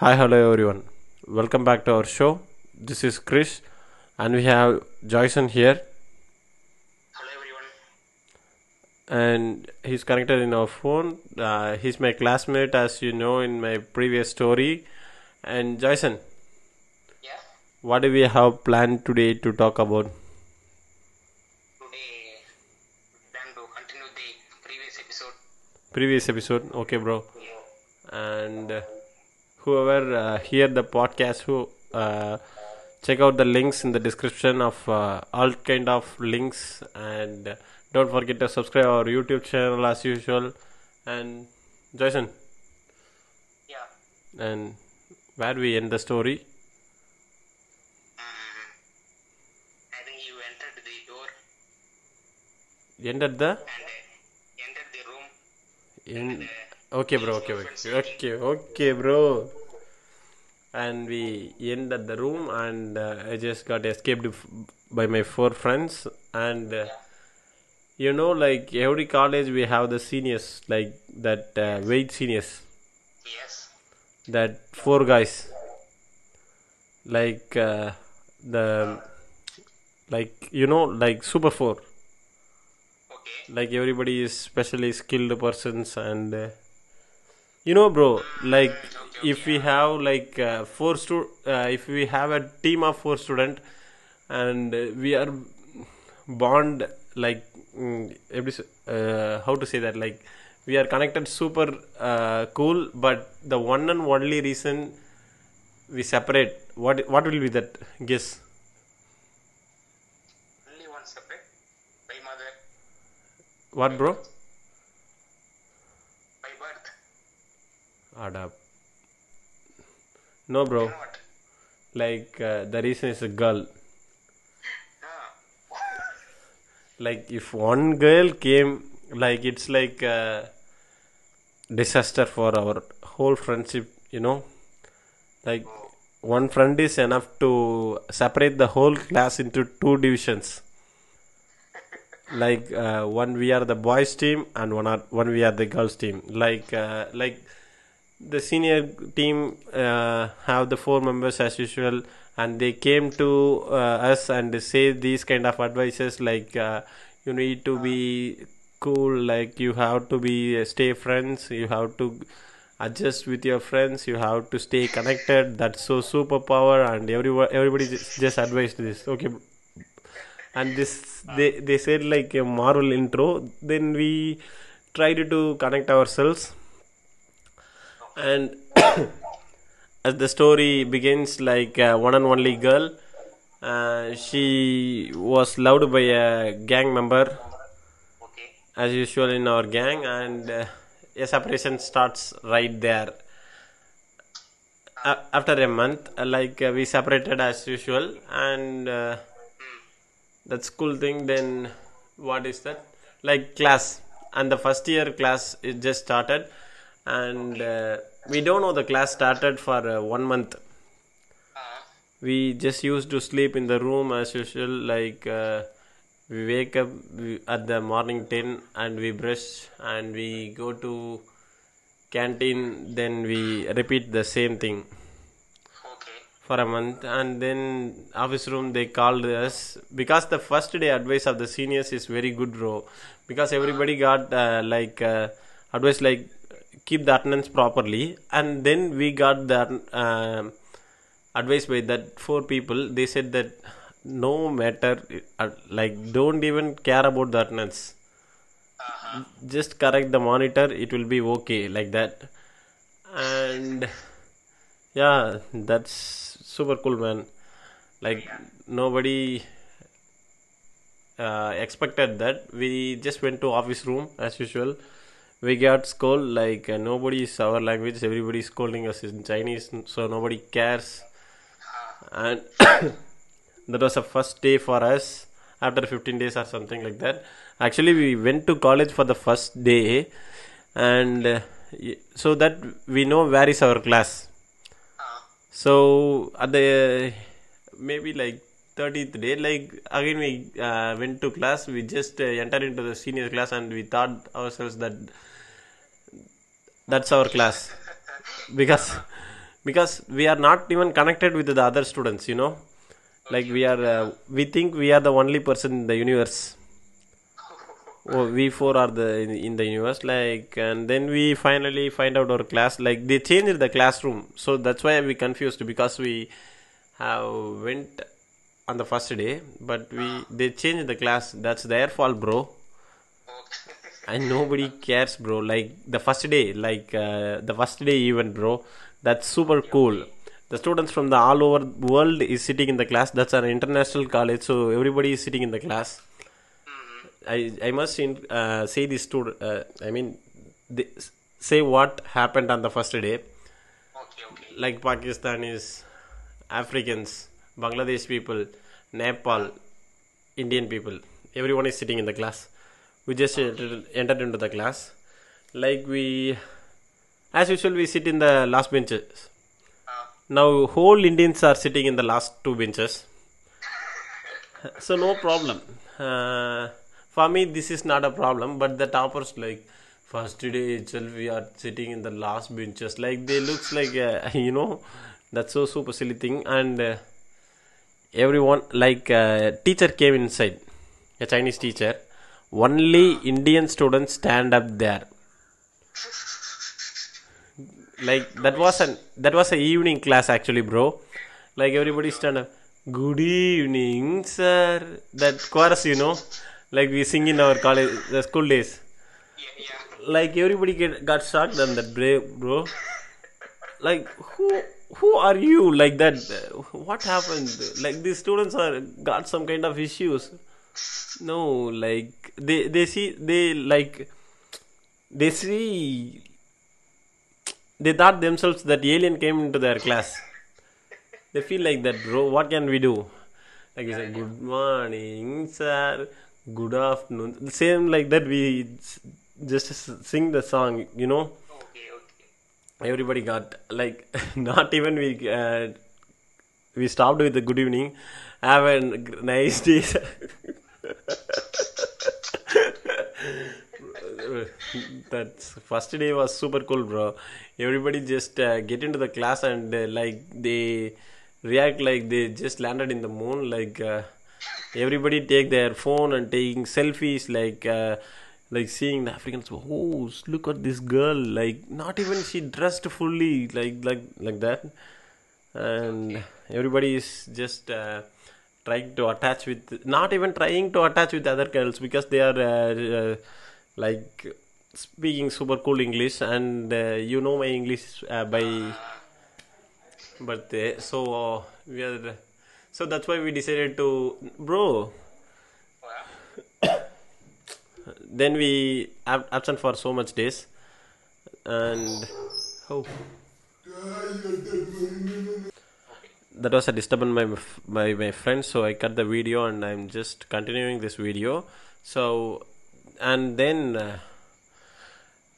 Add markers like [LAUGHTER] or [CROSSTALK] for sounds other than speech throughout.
Hi, hello everyone. Welcome back to our show. This is Krish, and we have Joyson here, Hello everyone. and he's connected in our phone. Uh, he's my classmate, as you know in my previous story. And Joyson, Yeah. what do we have planned today to talk about? Today plan to continue the previous episode. Previous episode, okay, bro. Yeah. And uh, whoever uh, hear the podcast, who uh, check out the links in the description of uh, all kind of links, and uh, don't forget to subscribe our YouTube channel as usual. And Jason, Yeah. and where we end the story? Mm, I think you entered the door Ended the and uh, entered the room. in. Okay, bro. Okay, okay, okay, okay, bro. And we ended the room, and uh, I just got escaped f- by my four friends. And uh, you know, like every college, we have the seniors, like that uh, weight seniors, Yes. that four guys, like uh, the, like you know, like super four. Okay. like everybody is specially skilled persons and uh, you know bro like if we have like uh, four stu- uh, if we have a team of four student and we are bond like mm, every uh, how to say that like we are connected super uh, cool but the one and only reason we separate what what will be that guess? Only one separate? By mother. What bro? No bro. Like uh, the reason is a girl. [LAUGHS] Like if one girl came like it's like a disaster for our whole friendship you know? Like one friend is enough to separate the whole class into two divisions. [LAUGHS] Like uh, one we are the boys team and one are one we are the girls team. Like uh, like the senior team uh, have the four members as usual and they came to uh, us and say these kind of advices like uh, you need to be cool like you have to be uh, stay friends you have to adjust with your friends you have to stay connected. That's so superpower and everyone everybody just, just advised this. Okay. And this they they said like a marvel intro. Then we tried to connect ourselves and [COUGHS] as the story begins like uh, one and only girl uh, she was loved by a gang member Okay. as usual in our gang and uh, a separation starts right there. After a month uh, like uh, we separated as usual and uh, that's cool thing then what is that? Like class. And the first year class it just started and uh, we don't know the class started for uh, one month Ah. we just used to sleep in the room as usual like uh, we wake up at the morning 10 and we brush and we go to canteen then we repeat the same thing Okay. for a month and then office room they called us because the first day advice of the seniors is very good bro because everybody got uh, like uh, advice like keep the attendance properly and then we got the uh, advice by that four people. They said that no matter uh, like don't even care about the attendance. Uh-huh. just correct the monitor it will be okay like that. And yeah that's super cool man. Like nobody uh, expected that. We just went to office room as usual we got scold like uh, nobody is our language everybody is scolding us in chinese so nobody cares. And [COUGHS] that was the first day for us after 15 days or something like that. Actually we went to college for the first day and uh, so that we know where is our class. Ah. so at the maybe like 30th day like again we uh, went to class. We just uh, entered into the senior class and we thought ourselves that that's our class. Because because we are not even connected with the other students you know? Like we are uh, we think we are the only person in the universe. Oh, we four are the in, in the universe like and then we finally find out our class like they changed the classroom. So that's why we confused because we have went on the first day but we they changed the class. That's their fault bro. Okay. and nobody cares bro. Like the first day like uh, the first day event bro. That's super cool. The students from the all over world is sitting in the class. That's an international college so everybody is sitting in the class. I i must in, uh, say this to uh, i mean say what happened on the first day. Okay, okay. like pakistanis africans bangladesh people nepal indian people everyone is sitting in the class. We just entered, into the class. Like we as usual we sit in the last benches. Uh, now whole indians are sitting in the last two benches. [LAUGHS] So no problem. Uh, for me this is not a problem but the toppers like first day itself we are sitting in the last benches. Like they looks like uh, [LAUGHS] you know that's so super silly thing. And uh, everyone like uh, teacher came inside a chinese teacher. Only indian students stand up there. Like that was an that was a evening class actually bro. Like everybody stand up. Good evening sir. That chorus you know like we sing in our college the school days. Like everybody get, got shocked on that bro. Like who who are you? Like that uh, what happened? Like these students are got some kind of issues. No like they they see they like they see they thought themselves that alien came into their class. They feel like that bro what can we do? Like we say good morning sir. Good afternoon. Same like that we just sing the song you know. Everybody got like [LAUGHS] not even we uh, we stopped with the good evening have a nice day sir. [LAUGHS] that's first day was super cool bro everybody just uh, get into the class and uh, like they react like they just landed in the moon like uh, everybody take their phone and taking selfies like uh, like seeing the africans oh look at this girl like not even she dressed fully like like like that. And everybody is just uh, trying to attach with not even trying to attach with other girls because they are uh, uh, like speaking super cool english and uh, you know my english uh, by birthday. So uh, we are so that's why we decided to bro then we ab- absent for so much days. And oh. That was a disturbance by, my my friend so i cut the video and i'm just continuing this video. So and then uh,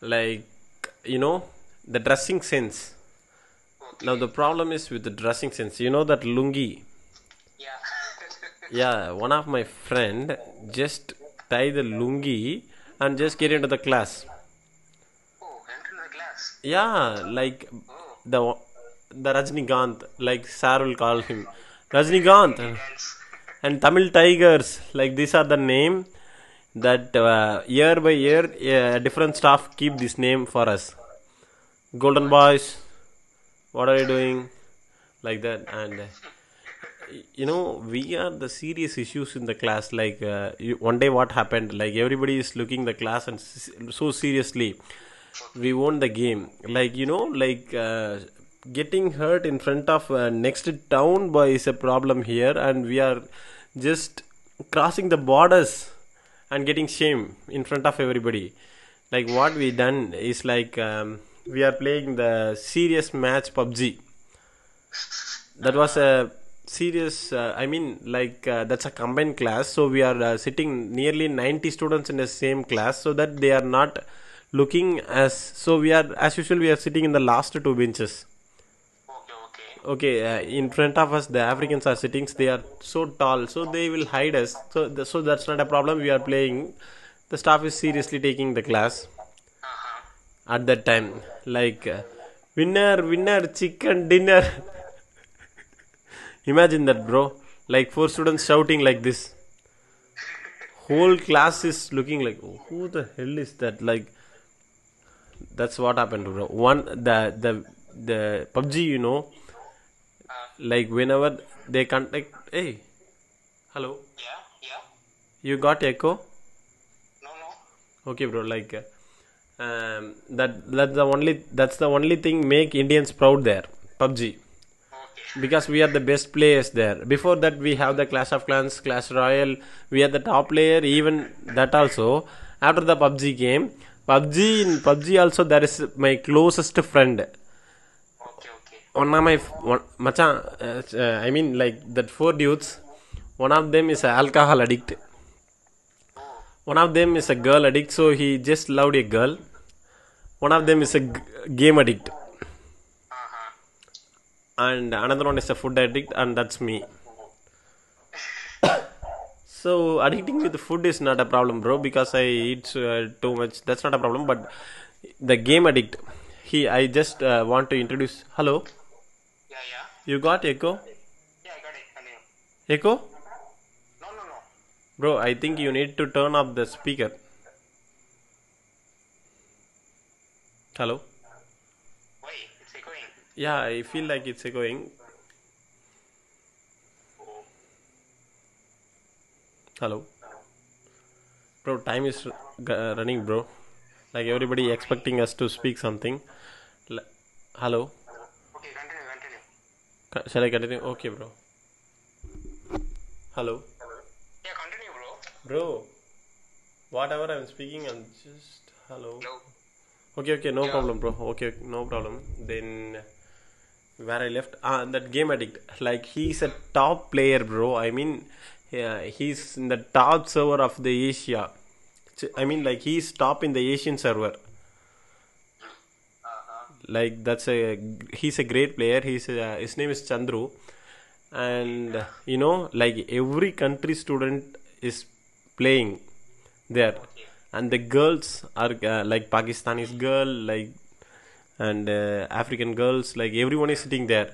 like you know the dressing sense. Okay. now the problem is with the dressing sense. You know that lungi? Yeah. [LAUGHS] yeah one of my friend just tie the lungi and just get into the class oh, enter the class. yeah like Oh, the the Rajnikant, like Sar will call him Rajnikant and Tamil Tigers. Like these are the name that uh, year by year uh, different staff keep this name for us. Golden Boys, what are you doing? Like that and. Uh, you know we are the serious issues in the class. Like uh, you, one day what happened? Like everybody is looking the class and so seriously. We won the game. Like you know like uh, getting hurt in front of uh, next town boy is a problem here and we are just crossing the borders and getting shame in front of everybody. Like what we done is like um, we are playing the serious match pubg that was a serious uh, i mean like uh, that's a combined class. So we are uh, sitting nearly 90 students in the same class. So that they are not looking as so we are as usual we are sitting in the last two benches. Okay, okay. okay uh, in front of us the africans are sitting. They are so tall. So they will hide us. So the, so that's not a problem. We are playing. The staff is seriously taking the class. Uh-huh. at that time like uh, winner winner chicken dinner [LAUGHS] imagine that bro like four students shouting like this whole class is looking like who the hell is that like that's what happened bro one the the the pubg you know like whenever they contact hey hello yeah, yeah. you got echo No, no. okay bro like uh, um, that that's the only that's the only thing make indians proud there pubg. Because we are the best players there. Before that we have the clash of clans clash royale. We are the top player even that also. After the pubg game pubg in pubg also that is my closest friend. Okay, okay. one of my one, machan, uh, i mean like that four dudes one of them is an alcohol addict. One of them is a girl addict so he just loved a girl. One of them is a g- game addict. And another one is a food addict and that's me so addicting with food is not a problem bro because i eat uh, too much that's not a problem but the game addict he i just uh, want to introduce hello Yeah, yeah. you got echo Yeah, I got it. Echo No, no, no. bro i think you need to turn off the speaker hello Why? It's echoing. Yeah i feel like it's echoing hello? Bro time is uh, running bro. Like everybody expecting us to speak something. L- hello? Okay, continue, continue. Shall i continue? Okay bro. Hello? Yeah, continue, bro. bro whatever i'm speaking i'm just hello? Hello. okay okay no problem bro. Okay no problem. Then where i left ah that game addict. Like he's a top player bro. I mean yeah, he's in the top server of the asia. I mean like he's top in the asian server. Uh-huh. like that's a he's a great player. He's a, his name is chandru. And you know like every country student is playing there. And the girls are uh, like pakistanis girl like and uh, african girls like everyone is sitting there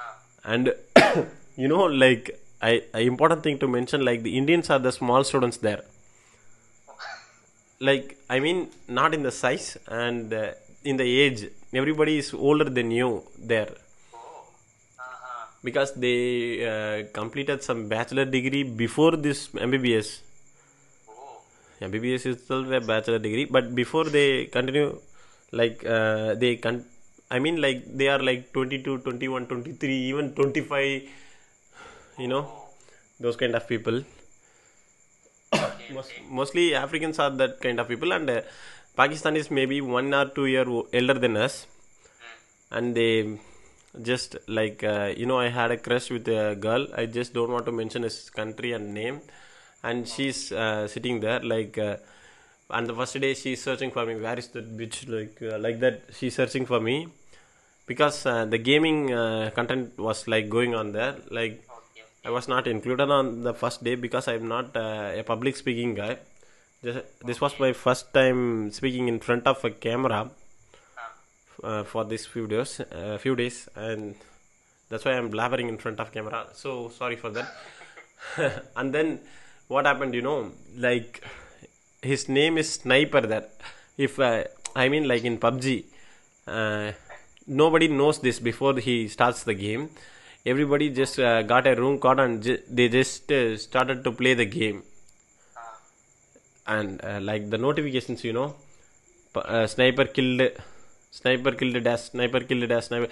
Uh, and [COUGHS] you know like I, important thing to mention like the indians are the small students there like i mean not in the size and uh, in the age everybody is older than you there oh. Uh-huh. because they uh, completed some bachelor degree before this mbbs Oh. mbbs is still a bachelor degree but before they continue like uh, they can i mean like they are like 22 21 23 even 25 you know those kind of people. Most, mostly africans are that kind of people and uh, pakistanis maybe one or two year elder than us. And they just like uh, you know i had a crush with a girl. I just don't want to mention his country and name. And she's uh, sitting there like uh, and the first day she's searching for me where is that bitch like uh, like that she's searching for me because uh, the gaming uh, content was like going on there like I was not included on the first day because I'm not uh, a public speaking guy. This, this was my first time speaking in front of a camera Uh, uh, for these few days, uh, few days, and that's why I'm blabbering in front of camera. So sorry for that. [LAUGHS] and then what happened? You know, like his name is Sniper. That if uh, I mean like in PUBG, uh, nobody knows this before he starts the game. Everybody just uh, got a room card and ju- they just uh, started to play the game and uh, like the notifications you know uh, sniper killed sniper killed dash sniper killed dash sniper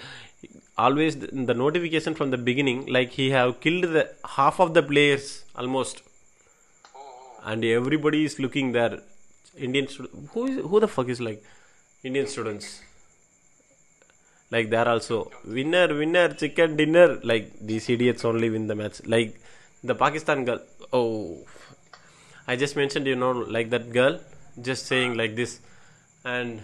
always the, the notification from the beginning like he have killed the half of the players almost. And everybody is looking there. Indian who is who the fuck is like indian students? Like there also winner winner chicken dinner. Like these idiots only win the match. Like the pakistan girl oh i just mentioned you know like that girl just saying like this. And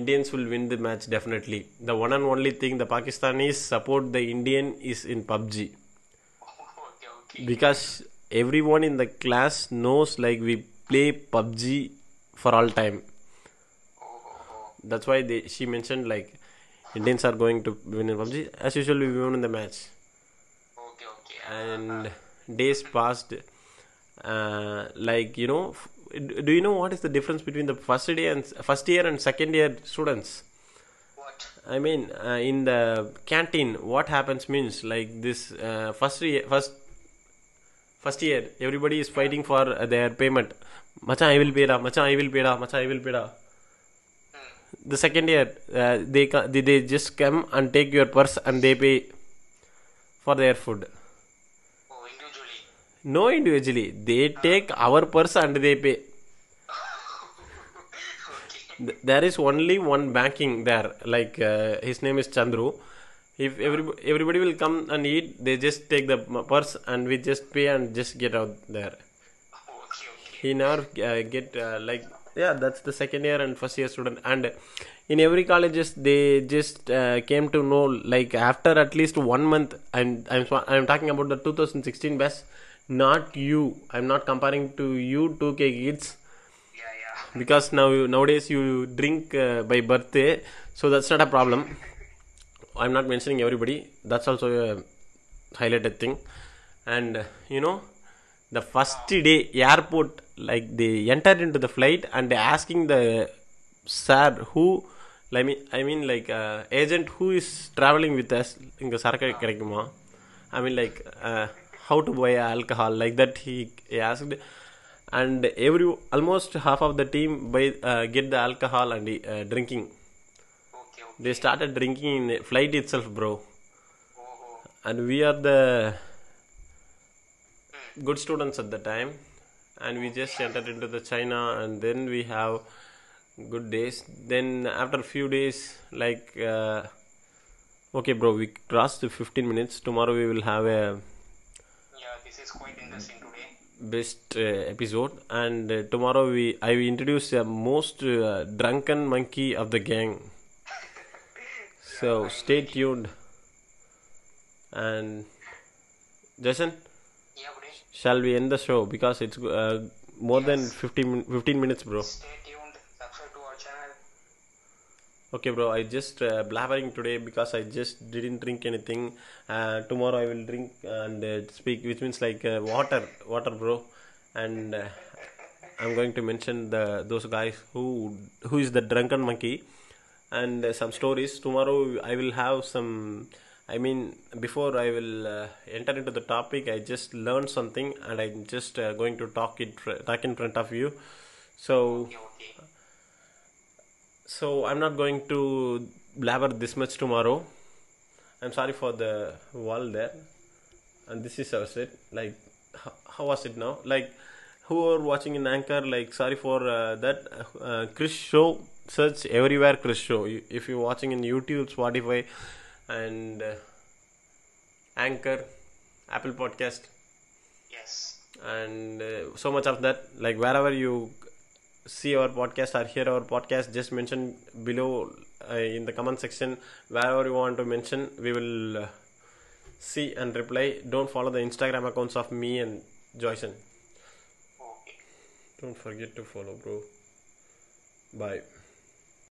indians will win the match definitely. The one and only thing the pakistanis support the indian is in pubg oh, okay, okay. because everyone in the class knows like we play PUBG for all time. That's why they she mentioned like Indians are going to win in PUBG. As usual, we won in the match. Okay, okay. And days passed. Uh, like you know, do you know what is the difference between the first day and first year and second year students? What? I mean, uh, in the canteen, what happens means like this uh, first year, first first year, everybody is fighting for uh, their payment. Machan, I will pay da. Machan, I will pay da. Machan, I will pay da. The second year, uh, they, they they just come and take your purse and they pay for their food. Oh, individually. No individually, they take our purse and they pay. [LAUGHS] okay. There is only one banking there like uh, his name is chandru if every, everybody will come and eat they just take the purse and we just pay and just get out there. Okay, okay. he never uh, get uh, like yeah that's the second year and first year student. And in every colleges they just uh, came to know like after at least one month and i'm i'm talking about the 2016 best not you. I'm not comparing to you 2k kids. Yeah, yeah. because now nowadays you drink uh, by birthday so that's not a problem [LAUGHS] i'm not mentioning everybody that's also a highlighted thing and uh, you know the first day airport like they entered into the flight and they asking the sir who I mean, I mean like uh, agent who is traveling with us இங்க சரக்கு கிடைக்குமா I mean like uh, how to buy alcohol like that he, he asked and every almost half of the team buy uh, get the alcohol and uh, drinking Okay, okay. they started drinking in flight itself bro. Oh. and we are the good students at the time. And we just entered into the china and then we have good days. Then after a few days like uh, okay bro we crossed the 15 minutes. Tomorrow we will have a Yeah, this is quite interesting today. best uh, episode. And uh, tomorrow we i will introduce the most uh, drunken monkey of the gang so stay tuned. And jason? Yeah, shall we end the show? Because it's uh, more than 15 15 minutes bro. Stay tuned. Subscribe to our channel. okay bro. I just uh, blabbering today because i just didn't drink anything. Uh, tomorrow i will drink and uh, speak which means like uh, water water bro. And uh, i'm going to mention the those guys who who is the drunken monkey and uh, some stories tomorrow i will have some i mean before i will uh, enter into the topic i just learned something and i'm just uh, going to talk it talk in front of you so Okay, okay. so I'm not going to blabber this much tomorrow. I'm sorry for the wall there. And this is our set. Like, how, how was it now? Like, who are watching in Anchor? Like, sorry for uh, that. Uh, Krish Show. Search everywhere Krish Show. If you're watching in YouTube, Spotify, and uh, Anchor, Apple Podcast, Yes. and uh, so much of that like wherever you see our podcast or hear our podcast just mention below uh, in the comment section wherever you want to mention we will uh, see and reply don't follow the instagram accounts of me and joyson Okay. don't forget to follow bro bye